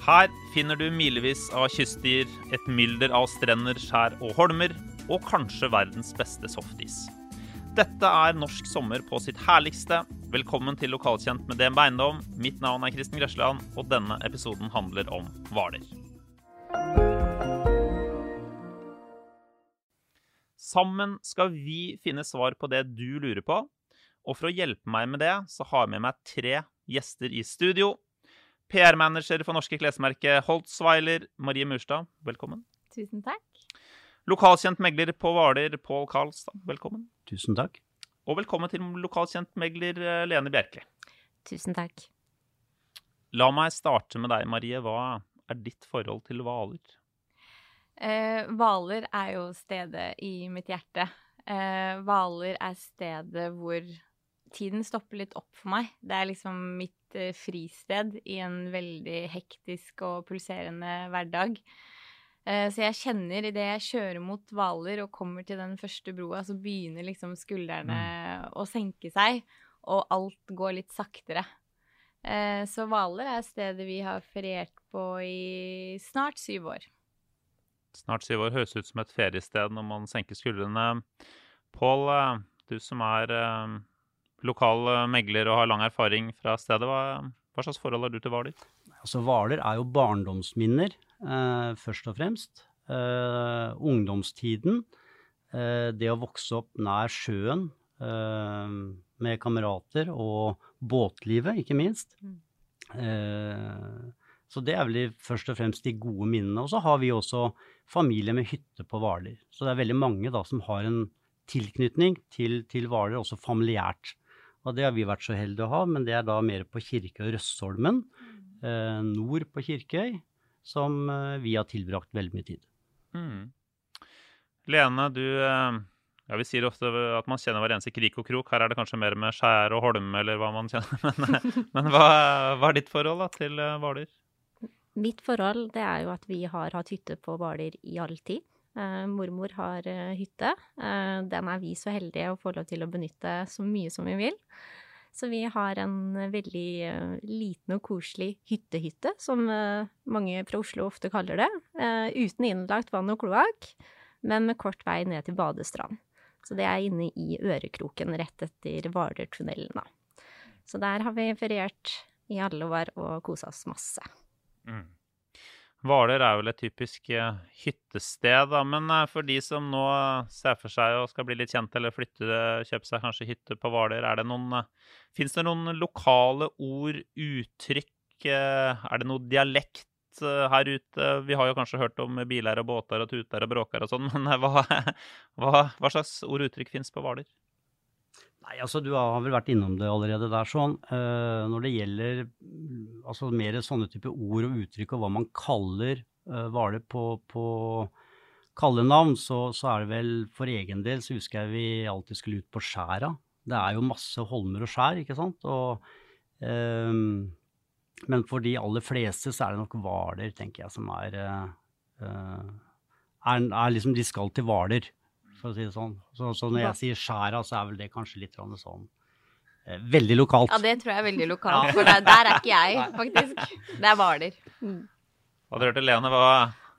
Her finner du milevis av kystdyr, et mylder av strender, skjær og holmer, og kanskje verdens beste softis. Dette er norsk sommer på sitt herligste. Velkommen til Lokalkjent med DNB Eiendom. Mitt navn er Kristen Grøsland, og denne episoden handler om Hvaler. Sammen skal vi finne svar på det du lurer på. Og for å hjelpe meg med det, så har jeg med meg tre gjester i studio. PR-manager for norske klesmerket Holtzweiler, Marie Murstad, velkommen. Tusen takk. Lokalkjent megler på Hvaler, Pål Karlstad, velkommen. Tusen takk. Og velkommen til lokalkjent megler eh, Lene Bjerkeli. Tusen takk. La meg starte med deg, Marie. Hva er ditt forhold til Hvaler? Eh, er jo stedet i mitt hjerte. Eh, er stedet hvor tiden stopper litt opp for meg. Det er liksom mitt eh, fristed i en veldig hektisk og pulserende hverdag. Eh, så jeg kjenner idet jeg kjører mot Hvaler og kommer til den første broa, så begynner liksom skuldrene å senke seg, og alt går litt saktere. Eh, så Hvaler er stedet vi har feriert på i snart syv år. Snart syv år høres ut som et feriested når man senker skuldrene. Pål, du som er lokal eh, megler og har lang erfaring fra stedet, hva, hva slags forhold har du til Hvaler? Altså, Hvaler er jo barndomsminner, eh, først og fremst. Eh, ungdomstiden. Eh, det å vokse opp nær sjøen eh, med kamerater, og båtlivet, ikke minst. Mm. Eh, så det er vel først og fremst de gode minnene. Og så har vi også familie med hytte på Hvaler. Så det er veldig mange da som har en tilknytning til, til Hvaler, også familiært. Og det har vi vært så heldige å ha, men det er da mer på Kirkøy Røssholmen, eh, nord på Kirkøy, som eh, vi har tilbrakt veldig mye tid. Mm. Lene, du eh, ja, Vi sier ofte at man kjenner hver eneste krik og krok. Her er det kanskje mer med skjær og holme eller hva man kjenner. Men, eh, men hva, hva, er ditt forhold da, til Hvaler? Mitt forhold det er jo at vi har hatt hytte på Hvaler i all tid. Eh, mormor har eh, hytte. Eh, den er vi så heldige å få lov til å benytte så mye som vi vil. Så vi har en veldig liten og koselig hyttehytte, som mange fra Oslo ofte kaller det. uten innlagt vann og kloakk, men med kort vei ned til badestrand. Så det er inne i Ørekroken rett etter Hvalertunnelen, da. Så der har vi feriert i alle år og kosa oss masse. Mm. Hvaler er vel et typisk eh, hyttested, da. Men eh, for de som nå ser for seg og skal bli litt kjent eller flytte, kjøpe seg kanskje hytte på Hvaler, er det noen eh, Fins det noen lokale ord, uttrykk? eh, Er det noe dialekt eh, her ute? Vi har jo kanskje hørt om biler og båter og tuter og bråker og sånn, men eh, hva, hva, hva slags ord og uttrykk fins på Hvaler? Nei, altså Du har vel vært innom det allerede der. sånn. Uh, når det gjelder mm, altså mer sånne type ord og uttrykk og hva man kaller uh, Hvaler på, på kallenavn, så, så er det vel for egen del så husker jeg vi alltid skulle ut på skjæra. Det er jo masse holmer og skjær, ikke sant. Og, eh, men for de aller fleste så er det nok Hvaler, tenker jeg, som er, eh, eh, er, er liksom De skal til Hvaler for å si det sånn. Så, så når jeg sier skjæra, så er vel det kanskje litt sånn eh, Veldig lokalt. Ja, det tror jeg er veldig lokalt, for der, der er ikke jeg, faktisk. Det er Hvaler. Hva hørte Lene? Hva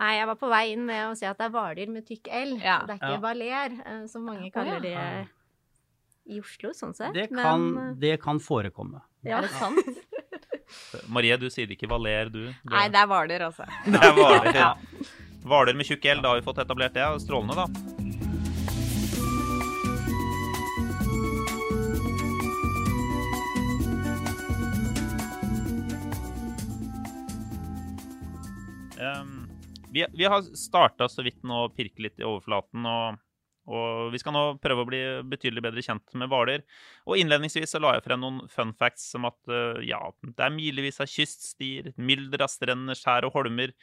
Nei, jeg var på vei inn med å si at det er Hvaler med tykk L. Ja. Det er ikke Ja. Valer, eh, som mange kaller det i Oslo, sånn sett. Det kan, Men, det kan forekomme. Ja, det Er sant? Marie, du sier ikke Valer, du. du Nei, det er Hvaler, altså. Det er Hvaler. Ja. Hvaler med tjukk L, da har vi fått etablert det. Strålende, da. Vi, vi har starta så vidt nå å pirke litt i overflaten, og, og vi skal nå prøve å bli betydelig bedre kjent med Hvaler. Og innledningsvis så la jeg frem noen fun facts som at eh, ja, det er milevis av kyststier, mylder av strender, skjær og holmer.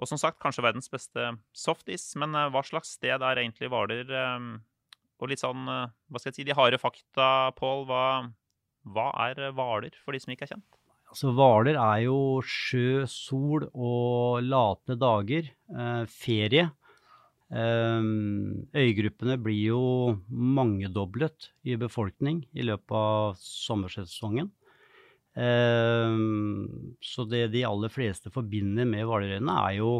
Og som sagt, kanskje verdens beste softis, men eh, hva slags sted er egentlig Hvaler? eh, og litt sånn, hva skal jeg si, de harde fakta, Pål. Hva, hva er Hvaler, for de som ikke er kjent? Altså Hvaler er jo sjø, sol og late dager. Eh, ferie. Eh, øygruppene blir jo mangedoblet i befolkning i løpet av sommersesongen. Eh, så det de aller fleste forbinder med Hvalerøyene, er jo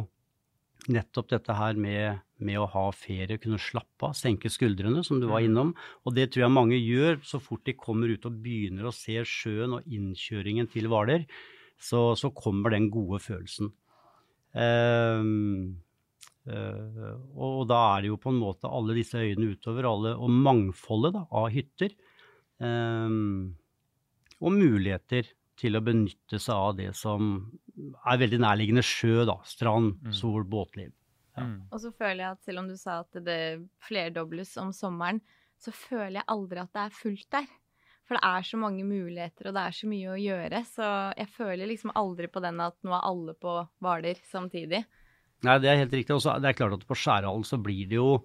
nettopp dette her med, med, å ha ferie, kunne slappe av, senke skuldrene, som du var Mm. innom. Og det tror jeg mange gjør så fort de kommer ut og begynner å se sjøen og innkjøringen til Hvaler. Så, så kommer den gode følelsen. Um, uh, og da er det jo på en måte alle disse øyene utover, alle, og mangfoldet da, av hytter. Um, og muligheter til å benytte seg av det som er veldig nærliggende sjø, da. Strand, Mm. sol, båtliv. Ja. Mm. Og så føler jeg at selv om du sa at det flerdobles om sommeren, så føler jeg aldri at det er fullt der. For det er så mange muligheter, og det er så mye å gjøre. Så jeg føler liksom aldri på den at nå er alle på Hvaler samtidig. Nei, det er helt riktig. Og så det er klart at på Skjærhallen så blir det jo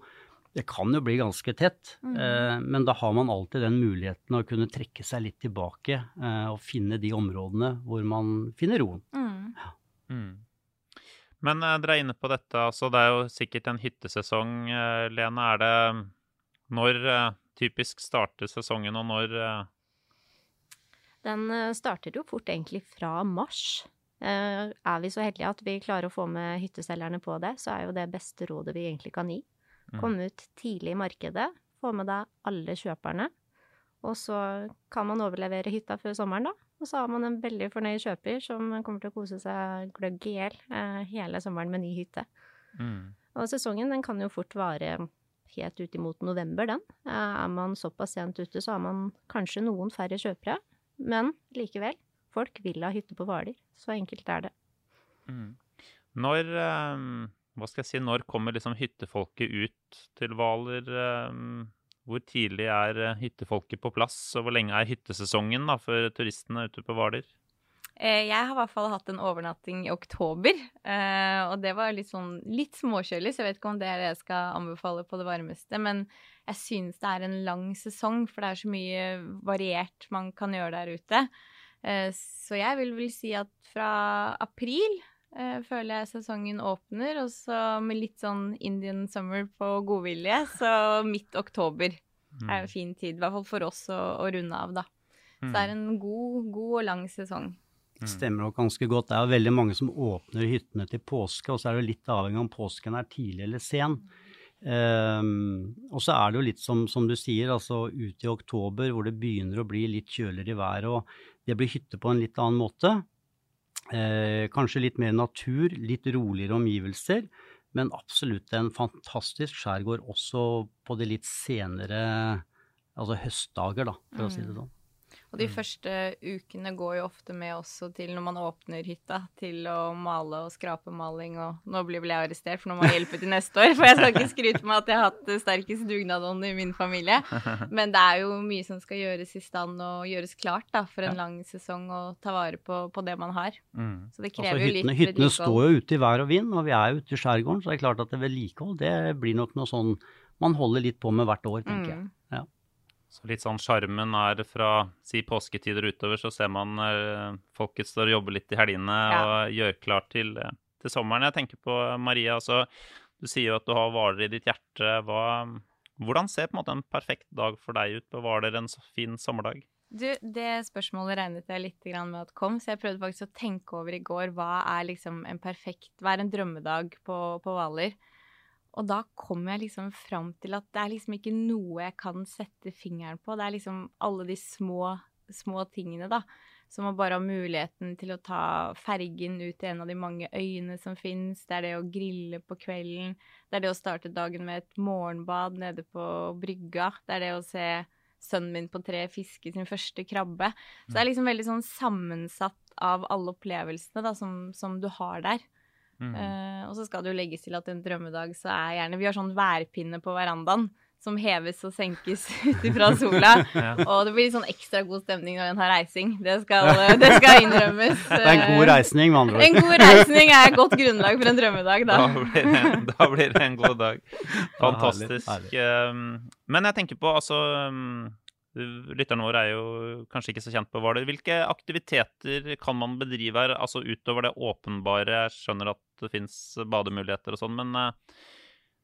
Det kan jo bli ganske tett, mm. eh, men da har man alltid den muligheten å kunne trekke seg litt tilbake eh, og finne de områdene hvor man finner roen. Mm. Mm. Men eh, dere er inne på dette, altså det er jo sikkert en hyttesesong. Eh, Lene, er det Når eh, typisk starter sesongen, og når eh, Den eh, starter jo fort egentlig fra mars. Eh, Er vi så heldige at vi klarer å få med hytteselgerne på det, så er jo det beste rådet vi egentlig kan gi. Mm. Komme ut tidlig i markedet, få med deg alle kjøperne. Og så kan man overlevere hytta før sommeren, da. Og så har man en veldig fornøyd kjøper som kommer til å kose seg gløgg i hjel eh, hele sommeren med ny hytte. mm. Og sesongen den kan jo fort vare helt ut imot november, den. Eh, Er man såpass sent ute, så har man kanskje noen færre kjøpere. Men likevel, folk vil ha hytte på Hvaler. Så enkelt er det. Mm. Når eh, Hva skal jeg si, når kommer liksom hyttefolket ut til Hvaler? eh, hvor tidlig er eh, hyttefolket på plass, og hvor lenge er hyttesesongen da, for turistene ute på Hvaler? Eh, Jeg har i hvert fall hatt en overnatting i oktober, og det var litt sånn litt småkjølig, så jeg vet ikke om det er det jeg skal anbefale på det varmeste, men jeg synes det er en lang sesong, for det er så mye variert man kan gjøre der ute. Så jeg vil vel si at fra april føler jeg sesongen åpner, og så med litt sånn Indian summer på godvilje, så midt oktober Mm. er en fin tid, i hvert fall for oss å, å runde av, da. Så det er en god, god og lang sesong. Det Stemmer nok ganske godt. Det er jo veldig mange som åpner hyttene til påske, og så er det litt avhengig om påsken er tidlig eller sen. Um, og så er det jo litt som, som du sier, altså ut i oktober hvor det begynner å bli litt kjøligere i været, og det blir hytte på en litt annen måte. Eh, kanskje litt mer natur, litt roligere omgivelser, men absolutt en fantastisk skjærgård også på de litt senere altså høstdager, da, for å si det sånn. Og de Mm. første ukene går jo ofte med også til når man åpner hytta, til å male og skrape maling og Nå blir vel jeg arrestert, for nå må jeg hjelpe til neste år. For jeg skal ikke skryte med at jeg har hatt sterkest dugnadånd i min familie. Men det er jo mye som skal gjøres i stand og gjøres klart da, for en Ja. lang sesong og ta vare på, på det man har. Mm. Så det Altså, krever jo litt vedlikehold. hyttene står jo ute i vær og vind, og vi er jo ute i skjærgården, så det er klart at det vedlikehold det blir nok noe sånn man holder litt på med hvert år, tenker jeg. Så litt sånn sjarmen er fra si påsketider utover, så ser man uh, folket står og jobber litt i helgene Ja. og gjør klart til, eh, til sommeren. Jeg tenker på Maria, altså, du sier jo at du har Hvaler i ditt hjerte. Hva, hvordan ser på en måte en perfekt dag for deg ut på Hvaler en fin sommerdag? Du, det spørsmålet regnet jeg litt med at kom, så jeg prøvde faktisk å tenke over i går hva er liksom en perfekt Hva er en drømmedag på, på Hvaler? Og da kommer jeg liksom fram til at det er liksom ikke noe jeg kan sette fingeren på. Det er liksom alle de små, små tingene, da. Som å bare ha muligheten til å ta fergen ut til en av de mange øyene som fins. Det er det å grille på kvelden. Det er det å starte dagen med et morgenbad nede på brygga. Det er det å se sønnen min på tre fiske sin første krabbe. Så det er liksom veldig sånn sammensatt av alle opplevelsene da, som, som du har der. Mm. Eh, og så skal det jo legges til at en drømmedag så er gjerne Vi har sånn værpinne på verandaen som heves og senkes ut ifra sola. Ja. Og det blir litt sånn ekstra god stemning når en har reising. Det skal, det skal innrømmes. Det er en god reisning, med andre ord. En god reisning er et godt grunnlag for en drømmedag, da. Da blir, det, da blir det en god dag. Fantastisk. herlig, herlig. Men jeg tenker på, altså um, Lytterne våre er jo kanskje ikke så kjent på Hvaler. Hvilke aktiviteter kan man bedrive her, altså utover det åpenbare? Jeg skjønner at det fins bademuligheter og sånn, men uh,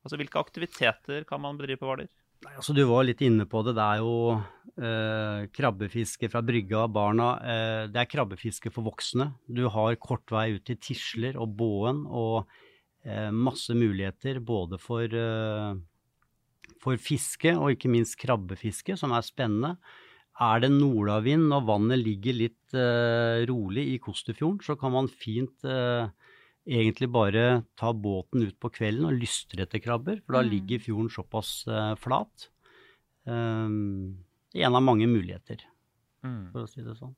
altså, hvilke aktiviteter kan man bedrive på Hvaler? Altså Du var litt inne på det. Det er jo eh, krabbefiske fra brygga. Barna eh, Det er krabbefiske for voksne. Du har kort vei ut til tisler og båen og eh, masse muligheter både for, eh, for fiske og ikke minst krabbefiske, som er spennende. Er det nordavind og vannet ligger litt eh, rolig i Kosterfjorden, så kan man fint eh, egentlig bare ta båten ut på kvelden og lystre etter krabber, for da Mm. ligger fjorden såpass uh, flat. Um, en av mange muligheter, Mm. for å si det sånn.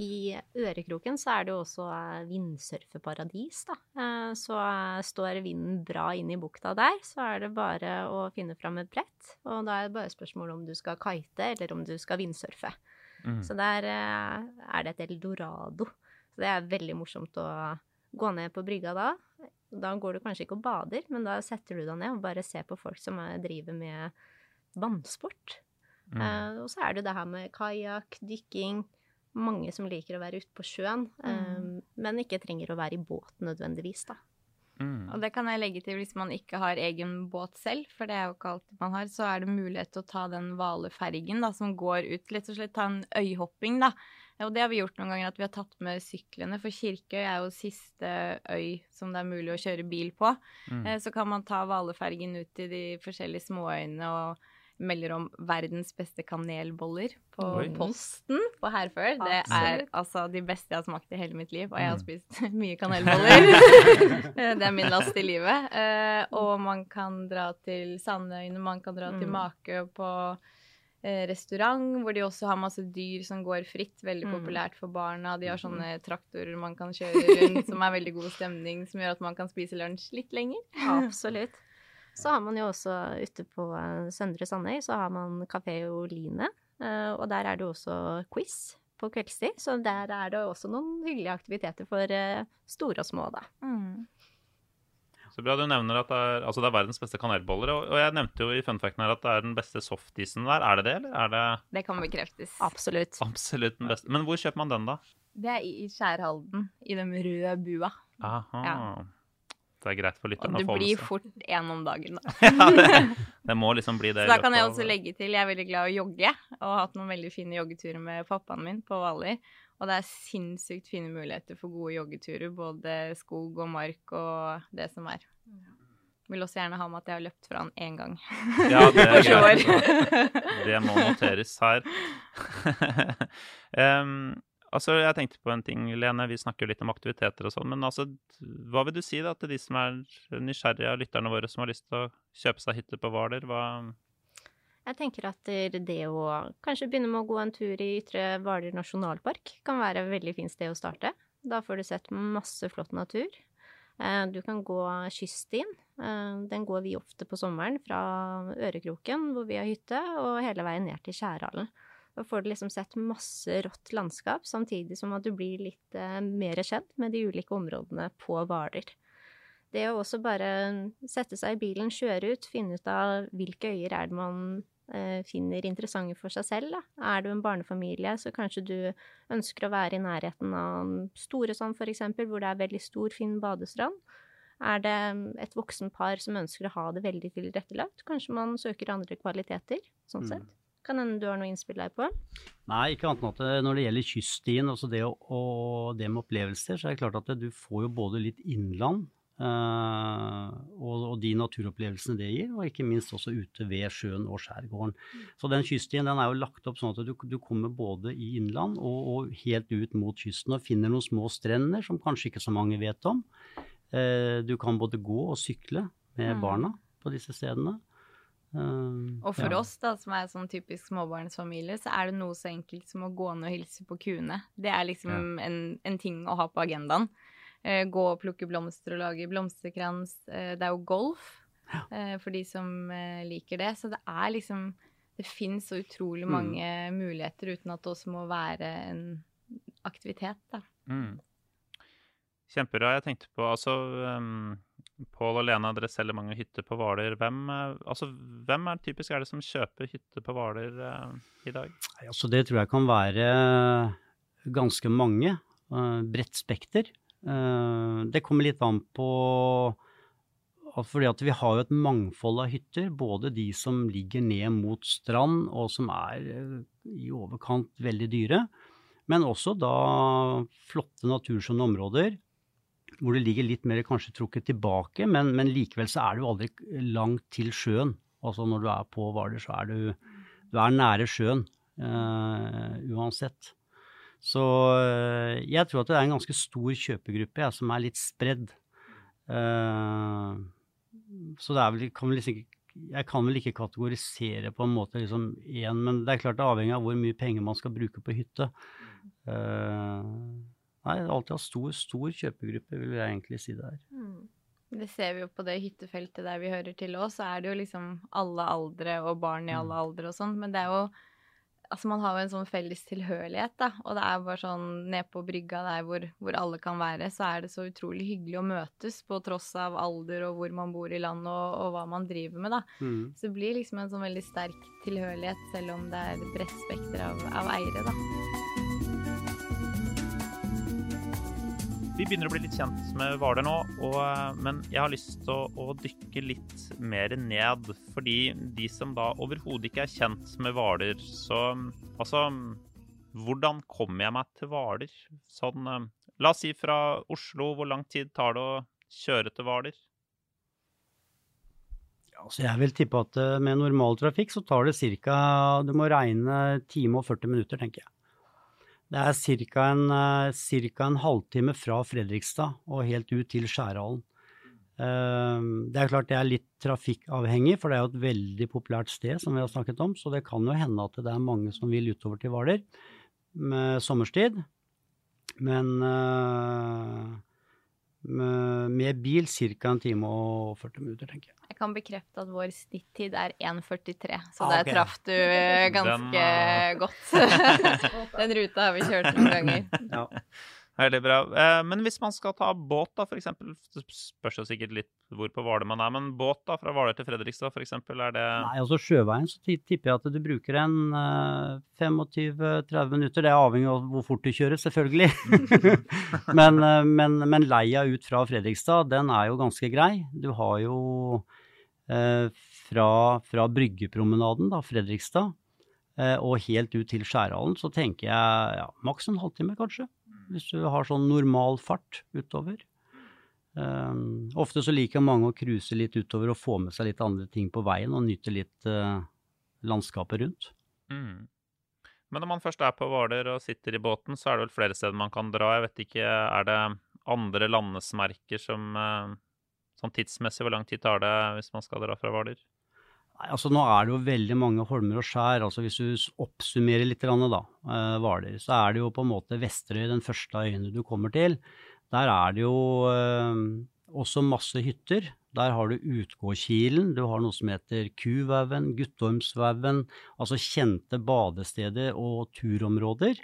I Ørekroken så er det jo også eh, vindsurfeparadis, da. Eh, Så står vinden bra inn i bukta der, så er det bare å finne fram et brett. Og da er det bare spørsmål om du skal kite, eller om du skal vindsurfe. Mm. Så der er det et eldorado. Så det er veldig morsomt å gå ned på brygga da. Da går du kanskje ikke og bader, men da setter du deg ned og bare ser på folk som er- driver med vannsport. Mm. Uh, og så er det det her med kajakk, dykking. Mange som liker å være ute på sjøen, eh, men ikke trenger å være i båt nødvendigvis, da. Mm. Og det kan jeg legge til hvis man ikke har egen båt selv, for det er jo ikke alltid man har, så er det mulighet til å ta den hvaleffergen da, som går ut, rett og slett ta en øyhopping, da. Og det har vi gjort noen ganger, at vi har tatt med syklene, for Kirkeøy er jo siste øy som det er mulig å kjøre bil på. Mm. Eh, Så kan man ta hvaleffergen ut til de forskjellige småøyene og melder om verdens beste kanelboller på Oi. Posten på Herfør. Det er altså de beste jeg har smakt i hele mitt liv, og jeg har Mm. spist mye kanelboller. Eh, det er min last i livet. Eh, og man kan dra til Sandøyene, man kan dra til Mm. Makø på restaurant, hvor de også har masse dyr som går fritt. Veldig Mm. populært for barna. De har sånne Mm. traktorer man kan kjøre rundt, som er veldig god stemning, som gjør at man kan spise lunsj litt lenger. Absolutt. Så har man jo også ute på eh, Søndre Sandøy, så har man Kafé Oline. eh, Og der er det jo også quiz på kveldstid, så der er det også noen hyggelige aktiviteter for eh, store og små, da. Så bra du nevner at det er, altså det er verdens beste kanelboller. Og, og jeg nevnte jo i funfacten her at det er den beste softisen der. Er det det, eller er det Det kan bekreftes. Absolutt. absolutt den beste? Men hvor kjøper man den, da? Det er i Skjærhalden, i den røde bua. Aha. Ja. Det er greit for Og lytterne det å få blir med seg. fort én om dagen, da. ja, det, det må liksom bli det. Så da kan jeg også legge til, jeg er veldig glad i å jogge, og har hatt noen veldig fine joggeturer med pappaen min på Hvaler. Og det er sinnssykt fine muligheter for gode joggeturer, både skog og mark og det som er. Vil også gjerne ha med at jeg har løpt fra han én gang. Ja, det er på greit. Det må noteres her. um, altså, jeg tenkte på en ting, Lene. Vi snakker jo litt om aktiviteter og sånn. Men altså, hva vil du si da til de som er nysgjerrige av lytterne våre som har lyst til å kjøpe seg hytte på Hvaler? Hva Jeg tenker at det å kanskje begynne med å gå en tur i Ytre Hvaler nasjonalpark kan være et veldig fint sted å starte. Da får du sett masse flott natur. Eh, Du kan gå kyststien. Eh, Den går vi ofte på sommeren fra Ørekroken, hvor vi har hytte, og hele veien ned til Skjærhallen. Da får du liksom sett masse rått landskap, samtidig som at du blir litt eh, mer kjent med de ulike områdene på Hvaler. Det å også bare sette seg i bilen, kjøre ut, finne ut av hvilke øyer er det man finner interessante for seg selv. Da. Er du en barnefamilie, så kanskje du ønsker å være i nærheten av Storesand f.eks., hvor det er veldig stor, fin badestrand. Er det et voksen par som ønsker å ha det veldig tilrettelagt, kanskje man søker andre kvaliteter, sånn Mm. sett. Kan hende du har noe innspill der på? Nei, ikke annet enn at når det gjelder kyststien, altså det, og, og det med opplevelser, så er det klart at du får jo både litt innland eh, og, og de naturopplevelsene det gir, og ikke minst også ute ved sjøen og skjærgården. Så den kyststien den er jo lagt opp sånn at du, du kommer både i innland og, og helt ut mot kysten og finner noen små strender som kanskje ikke så mange vet om. Eh, du kan både gå og sykle med Mm. barna på disse stedene. Uh, Og for ja. oss, da, som er sånn typisk småbarnsfamilie, så er det noe så enkelt som å gå ned og hilse på kuene. Det er liksom en, en ting å ha på agendaen. Eh, gå og plukke blomster og lage blomsterkrans. Eh, det er jo golf eh, for de som eh, liker det. Så det er liksom Det fins så utrolig Mm. mange muligheter uten at det også må være en aktivitet, da. Mm. Kjempebra. Jeg tenkte på altså um, Pål og Lena, dere selger mange hytter på Hvaler. Hvem, altså, hvem er typisk er det som kjøper hytte på Hvaler uh, i dag? Altså det tror jeg kan være ganske mange. Uh, bredt spekter. Eh, det kommer litt an på fordi at vi har jo et mangfold av hytter. Både de som ligger ned mot strand, og som er eh, i overkant veldig dyre. Men også da flotte naturskjønne områder hvor det ligger litt mer kanskje trukket tilbake, men, men likevel så er du aldri langt til sjøen. Altså når du er på Hvaler, så er du, du er nære sjøen uh, uansett. Så uh, jeg tror at det er en ganske stor kjøpegruppe ja, som er litt spredd. Uh, så det er vel, kan vel liksom ikke jeg kan vel ikke kategorisere på en måte liksom én, men det er klart det er avhengig av hvor mye penger man skal bruke på hytte. Uh, nei, alltid ha stor, stor kjøpegruppe, vil jeg egentlig si det er. Mm. Det ser vi jo på det hyttefeltet der vi hører til òg, så er det jo liksom alle aldre og barn i alle mm. aldre og sånn, men det er jo Altså, man har jo en sånn felles tilhørighet, da. Og det er bare sånn nede på brygga der hvor, hvor, alle kan være, så er det så utrolig hyggelig å møtes på tross av alder og hvor man bor i landet og, og hva man driver med, da. Mm. Så det blir liksom en sånn veldig sterk tilhørighet, selv om det er bredt spekter av, av eiere, da. Vi begynner å bli litt kjent med Hvaler nå, og, eh, men jeg har lyst til å, å, dykke litt mer ned. Fordi de som da overhodet ikke er kjent med Hvaler, så altså Hvordan kommer jeg meg til Hvaler? Sånn eh, La oss si fra Oslo, hvor lang tid tar det å kjøre til Hvaler? Altså jeg vil tippe at med normal trafikk så tar det ca. Du må regne time og 40 minutter, tenker jeg. Det er ca. En, eh, en, halvtime fra Fredrikstad og helt ut til Skjærhallen. Eh, det er klart det er litt trafikkavhengig, for det er jo et veldig populært sted, som vi har snakket om. Så det kan jo hende at det er mange som vil utover til Hvaler med sommerstid. Men uh, med, bil ca. en time og 40 minutter, tenker jeg. Jeg kan bekrefte at vår snittid er 1,43, så ah, okay. der traff du eh, ganske Den, uh... godt. Den ruta har vi kjørt noen ganger. Ja. Veldig bra. Eh, men hvis man skal ta båt, da, f.eks. Det spørs jo sikkert litt hvor på Hvaler man er, men båt da, fra Hvaler til Fredrikstad f.eks., er det Nei, altså sjøveien så tipper jeg at du bruker en uh, eh, 25-30 minutter. Det er avhengig av hvor fort du kjører, selvfølgelig. men, uh, men, men, leia ut fra Fredrikstad, den er jo ganske grei. Du har jo eh, fra, fra bryggepromenaden, da, Fredrikstad, og helt ut til Skjærhallen, så tenker jeg ja, maks en halvtime, kanskje hvis du har sånn normal fart utover. Um, ofte så liker mange å cruise litt utover og få med seg litt andre ting på veien og nyte litt uh, landskapet rundt. Mm. Men når man først er på Hvaler og sitter i båten, så er det vel flere steder man kan dra. Jeg vet ikke, Er det andre landesmerker som uh, sånn tidsmessig, hvor lang tid tar det hvis man skal dra fra Hvaler? Altså Nå er det jo veldig mange holmer og skjær. altså Hvis du oppsummerer litt, da, uh, Hvaler, så er det jo på en måte Vesterøy den første øyene du kommer til. Der er det jo uh, også masse hytter. Der har du Utgårdkilen, du har noe som heter Kuvaugen, Guttormsvaugen, altså kjente badesteder og turområder.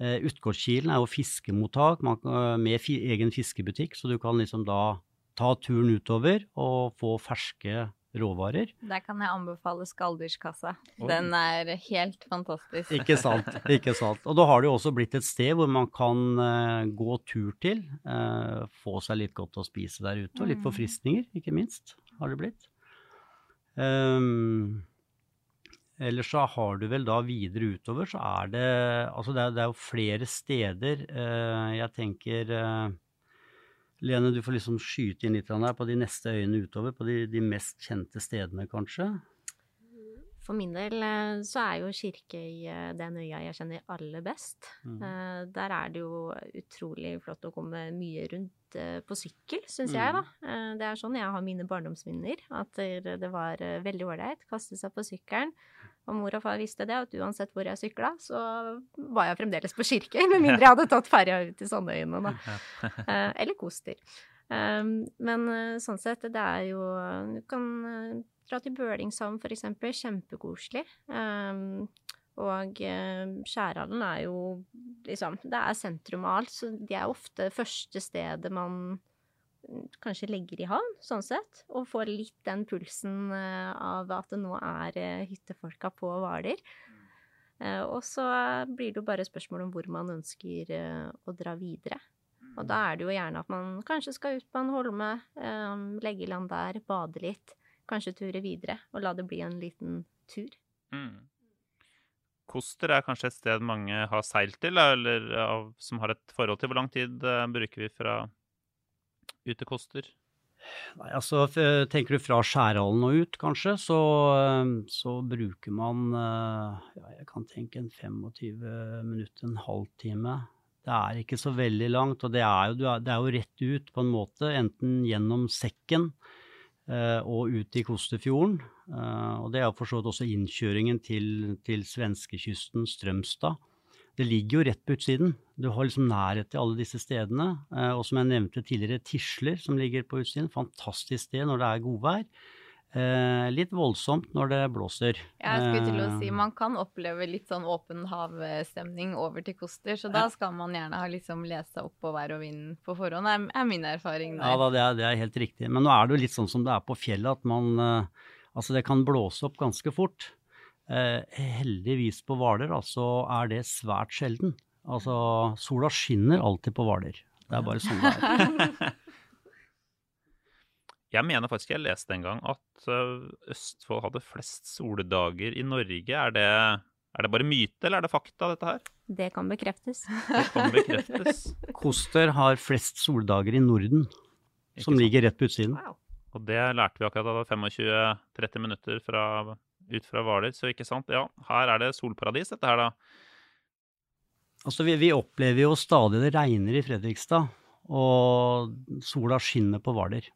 Uh, Utgårdskilen er jo fiskemottak med egen fiskebutikk, så du kan liksom da ta turen utover og få ferske råvarer. Der kan jeg anbefale Skalldyrskassa. Den er helt fantastisk. Ikke sant. ikke sant. Og da har det jo også blitt et sted hvor man kan uh, gå tur til. Uh, få seg litt godt å spise der ute, og litt mm. forfriskninger, ikke minst, har det blitt. Um, Ellers så har du vel da videre utover, så er det Altså det er, det er jo flere steder. Uh, jeg tenker Lene, du får liksom skyte inn litt her på de neste øyene utover, på de, de, mest kjente stedene, kanskje? For min del eh, så er jo Kirkøy i den øya jeg kjenner aller best. Mm. Eh, der er det jo utrolig flott å komme mye rundt på sykkel, syns mm. jeg, da. Det er sånn jeg har mine barndomsminner. At det var veldig ålreit. Kaste seg på sykkelen. Og mor og far visste det, at uansett hvor jeg sykla, så var jeg fremdeles på Kirkøy, med mindre jeg hadde tatt ferja ut til Sandøyene, da. Eh, eller Koster. Men eh, sånn sett, det er jo Du kan eh, dra til Bølingshavn, eksempel. Kjempekoselig. Um, og Skjærhallen er jo liksom Det er sentrum av alt, så det er ofte første stedet man kanskje legger i havn, sånn sett, og får litt den pulsen eh, av at det nå er eh, hyttefolka på Hvaler. Eh, og så blir det jo bare spørsmål om hvor man ønsker å dra videre. Og da er det jo gjerne at man kanskje skal ut på en holme, eh, legge i land der, bade litt, kanskje ture videre, og la det bli en liten tur. Mm. Koster er kanskje et sted mange har seilt til, eller av, som har et forhold til. Hvor lang tid uh, bruker vi fra ut til Koster? Nei, altså Tenker du fra Skjærhallen og ut, kanskje, så, eh, så bruker man eh, ja, jeg kan tenke en 25 minutter, en halvtime. Det er ikke så veldig langt, og det er, jo, det er jo rett ut på en måte, enten gjennom sekken Eh, og ut i Kosterfjorden. Eh, og det er for så vidt også innkjøringen til, til svenskekysten, Strømstad. Det ligger jo rett på utsiden. Du har liksom nærhet til alle disse stedene. Eh, og som jeg nevnte tidligere, Tisler, som ligger på utsiden. Fantastisk sted når det er godvær. Eh, litt voldsomt når det blåser. Jeg skulle til å si, Man kan oppleve litt sånn åpen havstemning over til Koster, så da skal man gjerne ha liksom lest seg opp på vær og vind på forhånd, er, er min erfaring. Der. Ja, da, det, er, det, er, helt riktig. Men nå er det jo litt sånn som det er på fjellet, at man eh, Altså, det kan blåse opp ganske fort. Eh, heldigvis på Hvaler, altså, er det svært sjelden. Altså, sola skinner alltid på Hvaler. Det er bare sånn det er. Jeg mener faktisk jeg leste en gang at uh, Østfold hadde flest soldager i Norge. Er det, er det, bare myte, eller er det fakta, dette her? Det kan bekreftes. Det kan bekreftes. Koster har flest soldager i Norden, Ikke som sant? ligger rett på utsiden. Wow. Og det lærte vi akkurat da 25-30 minutter fra, ut fra Hvaler, så ikke sant. Ja, her er det solparadis, dette her, da. Altså, vi, vi opplever jo stadig det regner i Fredrikstad, og sola skinner på Hvaler.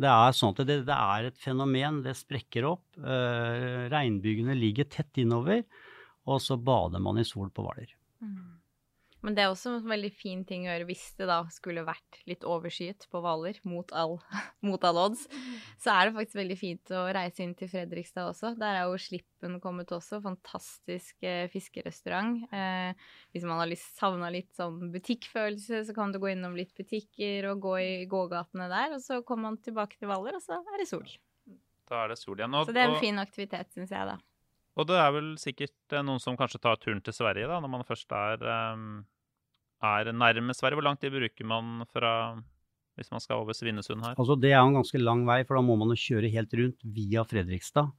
Det er sånn at det, det, er et fenomen. Det sprekker opp. Eh, regnbygene ligger tett innover, og så bader man i sol på Hvaler. Mm. Men det er også en veldig fin ting å gjøre hvis det da skulle vært litt overskyet på Hvaler, mot, all, mot all odds. Så er det faktisk veldig fint å reise inn til Fredrikstad også. Der er jo Slippen kommet også. Fantastisk eh, fiskerestaurant. Eh, hvis man har savna litt sånn butikkfølelse, så kan du gå innom litt butikker og gå i gågatene der. Og så kommer man tilbake til Hvaler, og så er det sol. Da er det sol igjen. Og, så det er en fin aktivitet, syns jeg, da. Og det er vel sikkert eh, noen som kanskje tar turen til Sverige, da, når man først er, um, er nærme Sverige. Hvor lang tid bruker man fra hvis man skal over Svinesund her? Altså, det er en ganske lang vei, for da må man jo kjøre helt rundt via Fredrikstad.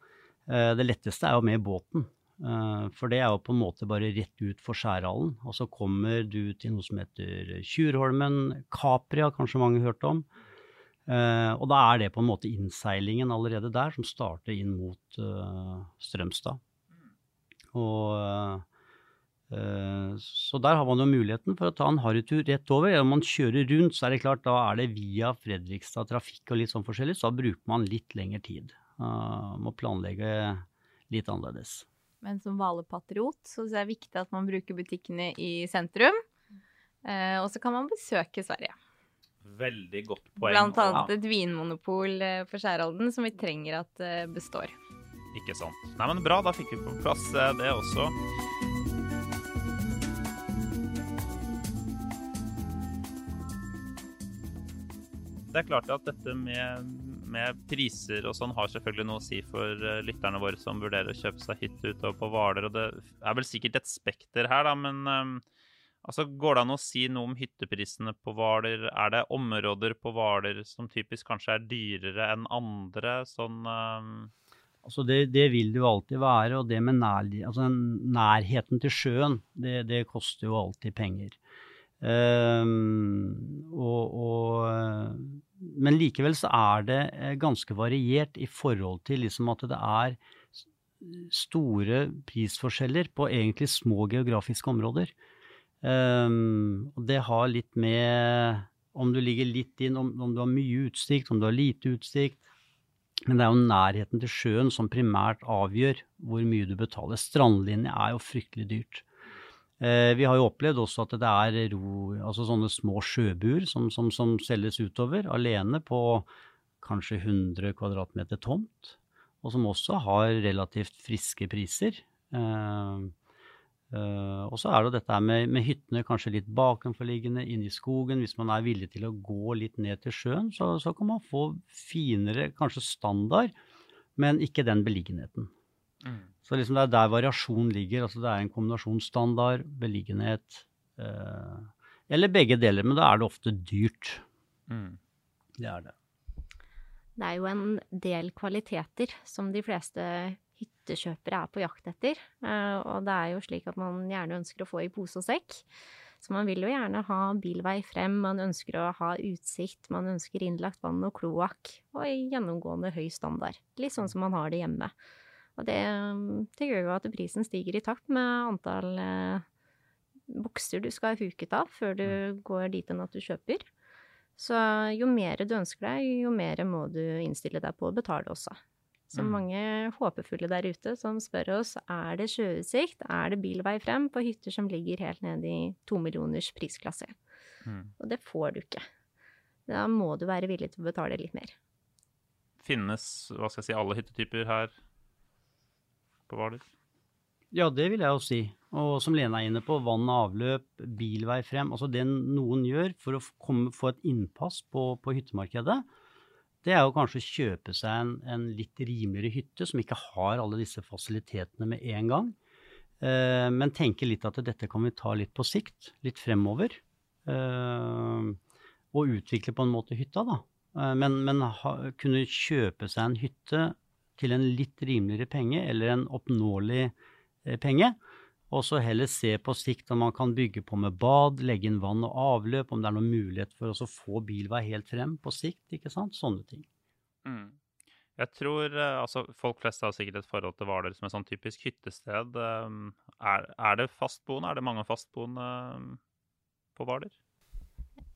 Uh, det letteste er jo med båten. For det er jo på en måte bare rett ut for Skjærhallen. Og så kommer du til noe som heter Tjurholmen. Capri har kanskje mange hørt om. Uh, og da er det på en måte innseilingen allerede der som starter inn mot uh, Strømstad. Og, uh, så der har man jo muligheten for å ta en harrytur rett over. Om man kjører rundt, så er det klart da er det via Fredrikstad trafikk og litt sånn forskjellig, så da bruker man litt lengre tid. må planlegge litt annerledes. Men som valepatriot så er det viktig at man bruker butikkene i sentrum. og så kan man besøke Sverige. Veldig godt poeng. Blant annet et vinmonopol eh, for Skjærhalden som vi trenger at eh, består. Ikke sant. Nei, men bra, da fikk vi på plass eh, det også. Det er klart at dette med, med, priser og sånn har selvfølgelig noe å si for lytterne våre som vurderer å kjøpe seg hytte ute på Hvaler. Og det er vel sikkert et spekter her, da, men Altså, Går det an å si noe om hytteprisene på Hvaler? Er det områder på Hvaler som typisk kanskje er dyrere enn andre? Sånn um... Altså det, det, vil det jo alltid være. Og det med nær, altså nærheten til sjøen, det, det koster jo alltid penger. Um, og, og, men likevel så er det eh, ganske variert i forhold til liksom at det er store prisforskjeller på egentlig små geografiske områder. Um, og det har litt med om du ligger litt inn, om, om, du har mye utsikt, om du har lite utsikt. Men det er jo nærheten til sjøen som primært avgjør hvor mye du betaler. Strandlinje er jo fryktelig dyrt. Eh, vi har jo opplevd også at det er ro, altså sånne små sjøbuer som, som, som selges utover, alene på kanskje 100 kvadratmeter tomt, og som også har relativt friske priser. Uh, Uh, og så er det dette med, med, hyttene kanskje litt bakenforliggende, inne i skogen. Hvis man er villig til å gå litt ned til sjøen, så, så kan man få finere, kanskje standard, men ikke den beliggenheten. Mm. Så liksom det er der variasjon ligger. altså Det er en kombinasjon standard, beliggenhet, uh, Eller begge deler, men da er det ofte dyrt. Mm. Det er det. Det er jo en del kvaliteter som de fleste hyttekjøpere er på jakt etter. Eh, og det er jo slik at man gjerne ønsker å få i pose og sekk. Så man vil jo gjerne ha bilvei frem, man ønsker å ha utsikt, man ønsker innlagt vann og kloakk, og gjennomgående høy standard. Litt sånn som man har det hjemme. Og det, det gjør jo at prisen stiger i takt med antall eh, bokser du skal ha huket av før du går dit enn at du kjøper. Så jo mer du ønsker deg, jo mer må du innstille deg på å betale også. Så Mm. mange håpefulle der ute som spør oss er det sjøutsikt, er det bilvei frem på hytter som ligger helt nede i to millioners prisklasse. Mm. Og det får du ikke. Da må du være villig til å betale litt mer. Finnes hva skal jeg si, alle hyttetyper her på Hvaler? Ja, det vil jeg jo si. Og som Lena er inne på, vann og avløp, bilvei frem. Altså det noen gjør for å komme, få et innpass på, på hyttemarkedet, det er jo kanskje å kjøpe seg en, en litt rimeligere hytte som ikke har alle disse fasilitetene med en gang. Eh, men tenke litt at dette kan vi ta litt på sikt, litt fremover. Eh, og utvikle på en måte hytta, da. Eh, men men ha, kunne kjøpe seg en hytte til en litt rimeligere penge, eller en oppnåelig eh, penge. Og så heller se på sikt om man kan bygge på med bad, legge inn vann og avløp, om det er noen mulighet for å få bilvei helt frem på sikt, ikke sant. Sånne ting. Mm. Jeg tror eh, altså Folk flest har sikkert et forhold til Hvaler som et sånn typisk hyttested. Um, Er, er det fastboende? Er det mange fastboende um, på Hvaler?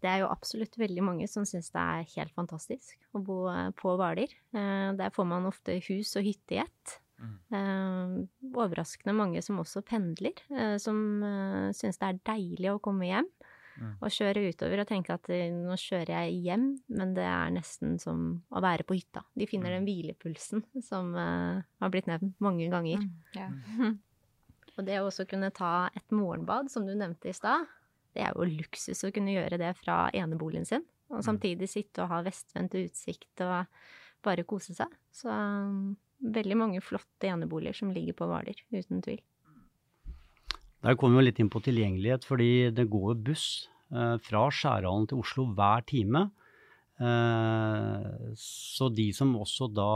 Det er jo absolutt veldig mange som syns det er helt fantastisk å bo eh, på Hvaler. Eh, Der får man ofte hus og hytte i ett. Mm. Eh, overraskende mange som også pendler, eh, som uh, syns det er deilig å komme hjem. Mm. Og kjøre utover og tenke at eh, nå kjører jeg hjem, men det er nesten som å være på hytta. De finner Mm. den hvilepulsen som uh, har blitt nevnt mange ganger. Ja. Og det å også kunne ta et morgenbad, som du nevnte i stad, det er jo luksus å kunne gjøre det fra eneboligen sin. Og samtidig sitte og ha vestvendt utsikt og bare kose seg. Så um, veldig mange flotte eneboliger som ligger på Hvaler, uten tvil. Der kommer vi litt inn på tilgjengelighet, fordi det går buss eh, fra Skjærhallen til Oslo hver time. Eh, så de som også da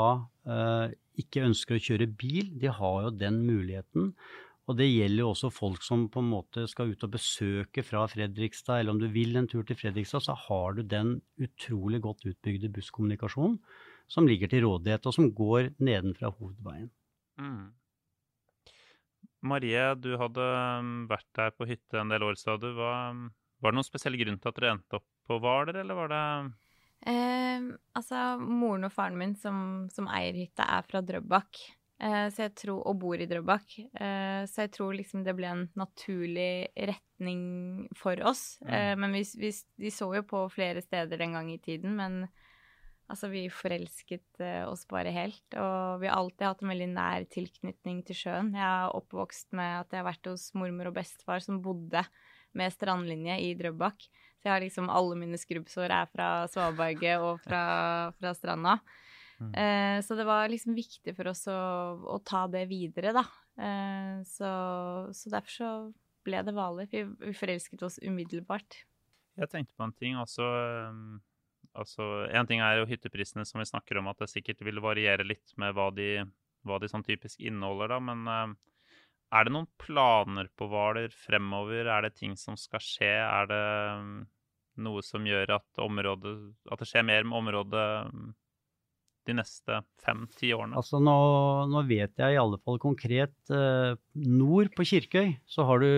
eh, ikke ønsker å kjøre bil, de har jo den muligheten. Og det gjelder jo også folk som på en måte skal ut og besøke fra Fredrikstad, eller om du vil en tur til Fredrikstad, så har du den utrolig godt utbygde busskommunikasjonen som ligger til rådighet, og som går nedenfra hovedveien. Mm. Marie, du hadde um, vært der på hytte en del år, sa du. Hva, um, var det noen spesiell grunn til at dere endte opp på Hvaler, eller var det Eh, altså, moren og faren min som, som eier hytta, er fra Drøbak. Eh, så jeg tror, og bor i Drøbak. Eh, så jeg tror liksom det ble en naturlig retning for oss. Mm. men vi, vi, vi så jo på flere steder den gang i tiden, men altså, vi forelsket eh, oss bare helt. Og vi har alltid hatt en veldig nær tilknytning til sjøen. Jeg er oppvokst med at jeg har vært hos mormor og bestefar som bodde med strandlinje i Drøbak. Så jeg har liksom alle mine skrubbsår er fra svaberget og fra, fra stranda. Mm. Eh, så det var liksom viktig for oss å, å ta det videre, da. Eh, så, så derfor så ble det Hvaler. Vi, vi forelsket oss umiddelbart. Jeg tenkte på en ting. Altså, um, altså En ting er jo hytteprisene som vi snakker om, at det sikkert vil variere litt med hva de, hva de sånn typisk inneholder, da. Men uh, er det noen planer på Hvaler fremover? Er det ting som skal skje? Er det um, noe som gjør at området At det skjer mer med området um, de neste fem-ti årene? Altså nå, nå vet jeg i alle fall konkret eh, Nord på Kirkøy så har du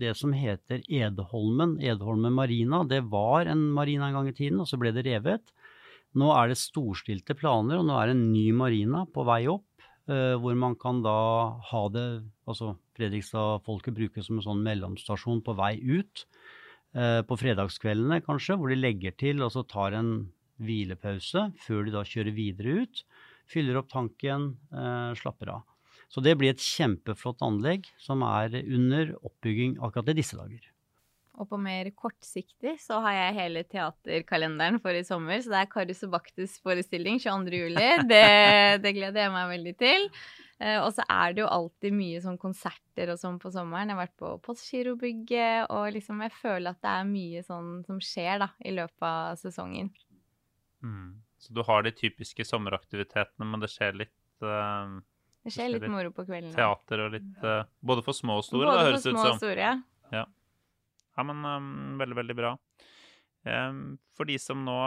det som heter Edholmen. Edholmen marina. Det var en marina en gang i tiden, og så ble det revet. Nå er det storstilte planer, og nå er det en ny marina på vei opp. eh, hvor man kan da ha det Altså Fredrikstad-folket bruker som en sånn mellomstasjon på vei ut. eh, på fredagskveldene kanskje, hvor de legger til og så tar en hvilepause før de da kjører videre ut fyller opp tanken, eh, slapper av. Så det blir et kjempeflott anlegg som er under oppbygging akkurat i disse dager. Og på mer kortsiktig så har jeg hele teaterkalenderen for i sommer. Så det er Karius og Baktus forestilling 22. juli. Det, det gleder jeg meg veldig til. Eh, og så er det jo alltid mye sånn konserter og sånn på sommeren. Jeg har vært på Postgirobygget, og liksom jeg føler at det er mye sånn som skjer da, i løpet av sesongen. Mm. Så du har de typiske sommeraktivitetene, men det skjer litt uh, Det skjer litt moro på kvelden. Teater og litt uh, Både for små og store, både det høres for små ut som. Og store, ja. ja. ja, men um, veldig, veldig bra. Um, for de som nå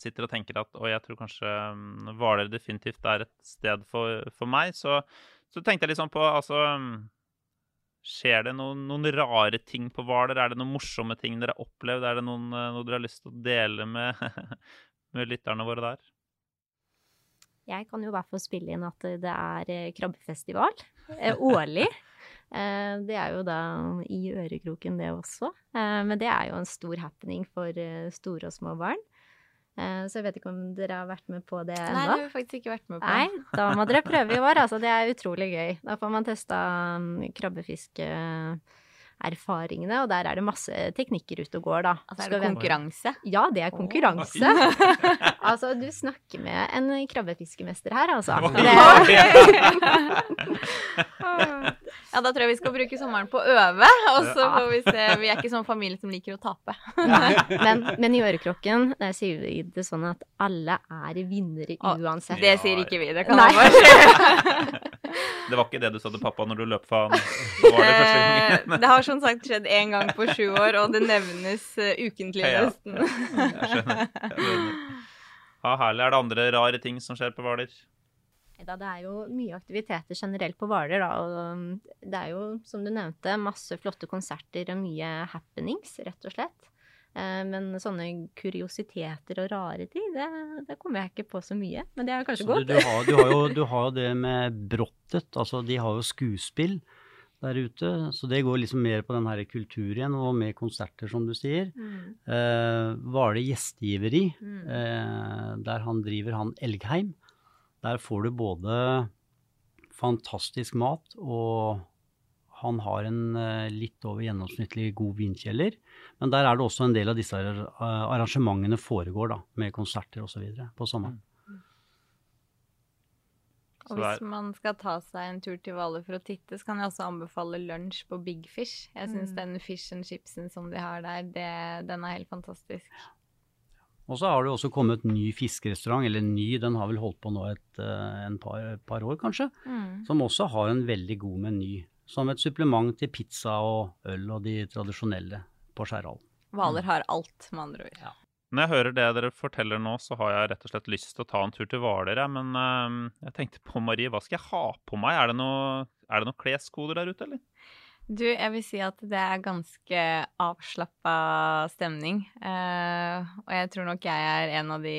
sitter og tenker at og jeg tror kanskje um, Hvaler definitivt er et sted for, for meg, så, så, tenkte jeg litt sånn på altså Skjer det noen, noen rare ting på Hvaler? Er det noen morsomme ting dere har opplevd? Er det noen, noe dere har lyst til å dele med, med lytterne våre der? Jeg kan jo i hvert fall spille inn at det er eh, krabbefestival eh, årlig. Eh, det er jo da i ørekroken, det også. Men det er jo en stor happening for store og små barn. Så jeg vet ikke om dere har vært med på det ennå? Nei, det har vi faktisk ikke vært med på. Nei, Da må dere prøve i år, altså. Det er utrolig gøy. Da får man testa mm, krabbefiske erfaringene, og der er det masse teknikker ute og går, da. Altså er det konkurranse? Ja, det er konkurranse. altså, du snakker med en krabbefiskemester her, altså. ja, da tror jeg vi skal bruke sommeren på å øve, og så får vi se. Vi er ikke sånn familie som liker å tape. men, men, i Ørekrokken der sier vi det sånn at alle er vinnere uansett. Det sier ikke vi, det kan jeg bare Det var ikke det du sa til pappa når du løp fra han? Var det det har som sagt skjedd én gang på sju år, og det nevnes uh, ukentlig nesten. Ja, jeg skjønner. Jeg skjønner. Ja, herlig. Er det andre rare ting som skjer på Hvaler? Da, det er jo mye aktiviteter generelt på Hvaler. Um, det er jo, som du nevnte, masse flotte konserter og mye happenings, rett og slett. Eh, men sånne kuriositeter og rare ting, det, det, kommer jeg ikke på så mye. Men det er kanskje så godt. Du, du, har, du, har jo, du har det med Brottet. Altså, de har jo skuespill der ute. Så det går liksom mer på den her kultur igjen, og med konserter, som du sier. Mm. Eh, Hvaler gjestgiveri, mm. eh, der han driver han Elgheim. Der får du både fantastisk mat, og han har en eh, litt over gjennomsnittlig god vinkjeller. Men der er det også en del av disse arrangementene foregår, da, med konserter osv. på sommeren. Mm. Og hvis man skal ta seg en tur til Hvaler for å titte, så kan jeg også anbefale lunsj på Big Fish. Jeg syns mm. den fish and chipsen som de har der, det, den er helt fantastisk. Og så har det også kommet ny fiskerestaurant, eller ny, den har vel holdt på nå et eh, en par, par år kanskje, mm. som også har en veldig god meny. Som et supplement til pizza og øl og de tradisjonelle på Skjærhallen. Hvaler har alt, med andre ord. Ja. Når jeg hører det dere forteller nå, så har jeg rett og slett lyst til å ta en tur til Hvaler, men uh, jeg tenkte på Marie, hva skal jeg ha på meg? Er det noen kleskoder der ute, eller? Du, jeg vil si at det er ganske avslappa stemning. Uh, og jeg tror nok jeg er en av de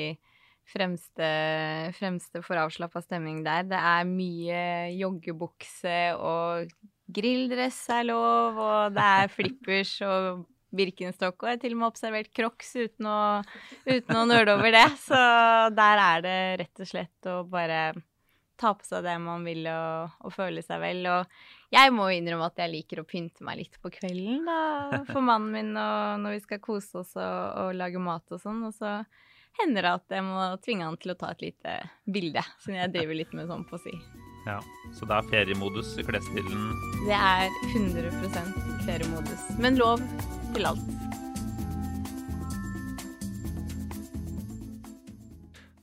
fremste, fremste for avslappa stemning der. Det er mye joggebukse og grilldress er lov, og det er flippers og Birkenstock, og jeg har til og med observert Crocs uten å, uten å nøle over det. Så der er det rett og slett å bare ta på seg det man vil og, og føle seg vel. Og jeg må innrømme at jeg liker å pynte meg litt på kvelden da, for mannen min og når vi skal kose oss og, og lage mat og sånn. Og så hender det at jeg må tvinge han til å ta et lite bilde, siden jeg driver litt med sånn på si. Ja, Så det er feriemodus i klesstilen? Det er 100% feriemodus. Men lov til alt.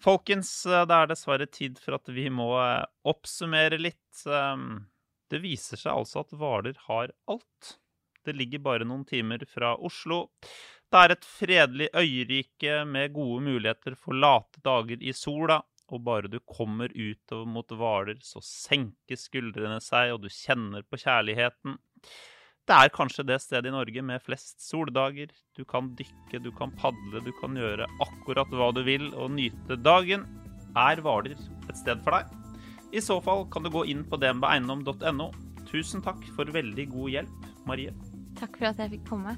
Folkens, eh, det er dessverre tid for at vi må eh, oppsummere litt. Ehm, det viser seg altså at Hvaler har alt. Det ligger bare noen timer fra Oslo. Det er et fredelig øyrike med gode muligheter for late dager i sola. Og bare du kommer utover mot Hvaler, så senker skuldrene seg, og du kjenner på kjærligheten. Det er kanskje det stedet i Norge med flest soldager. Du kan dykke, du kan padle, du kan gjøre akkurat hva du vil og nyte dagen. Er Hvaler et sted for deg? I så fall kan du gå inn på dnbeiendom.no. Tusen takk for veldig god hjelp, Marie. Takk for at jeg fikk komme.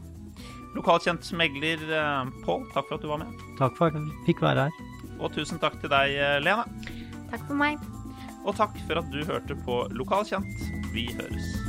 Lokalkjent megler eh, Pål, takk for at du var med. Takk for at jeg fikk være her. Og tusen takk til deg, eh, Lene. Takk for meg. Og takk for at du hørte på Lokalkjent. Vi høres.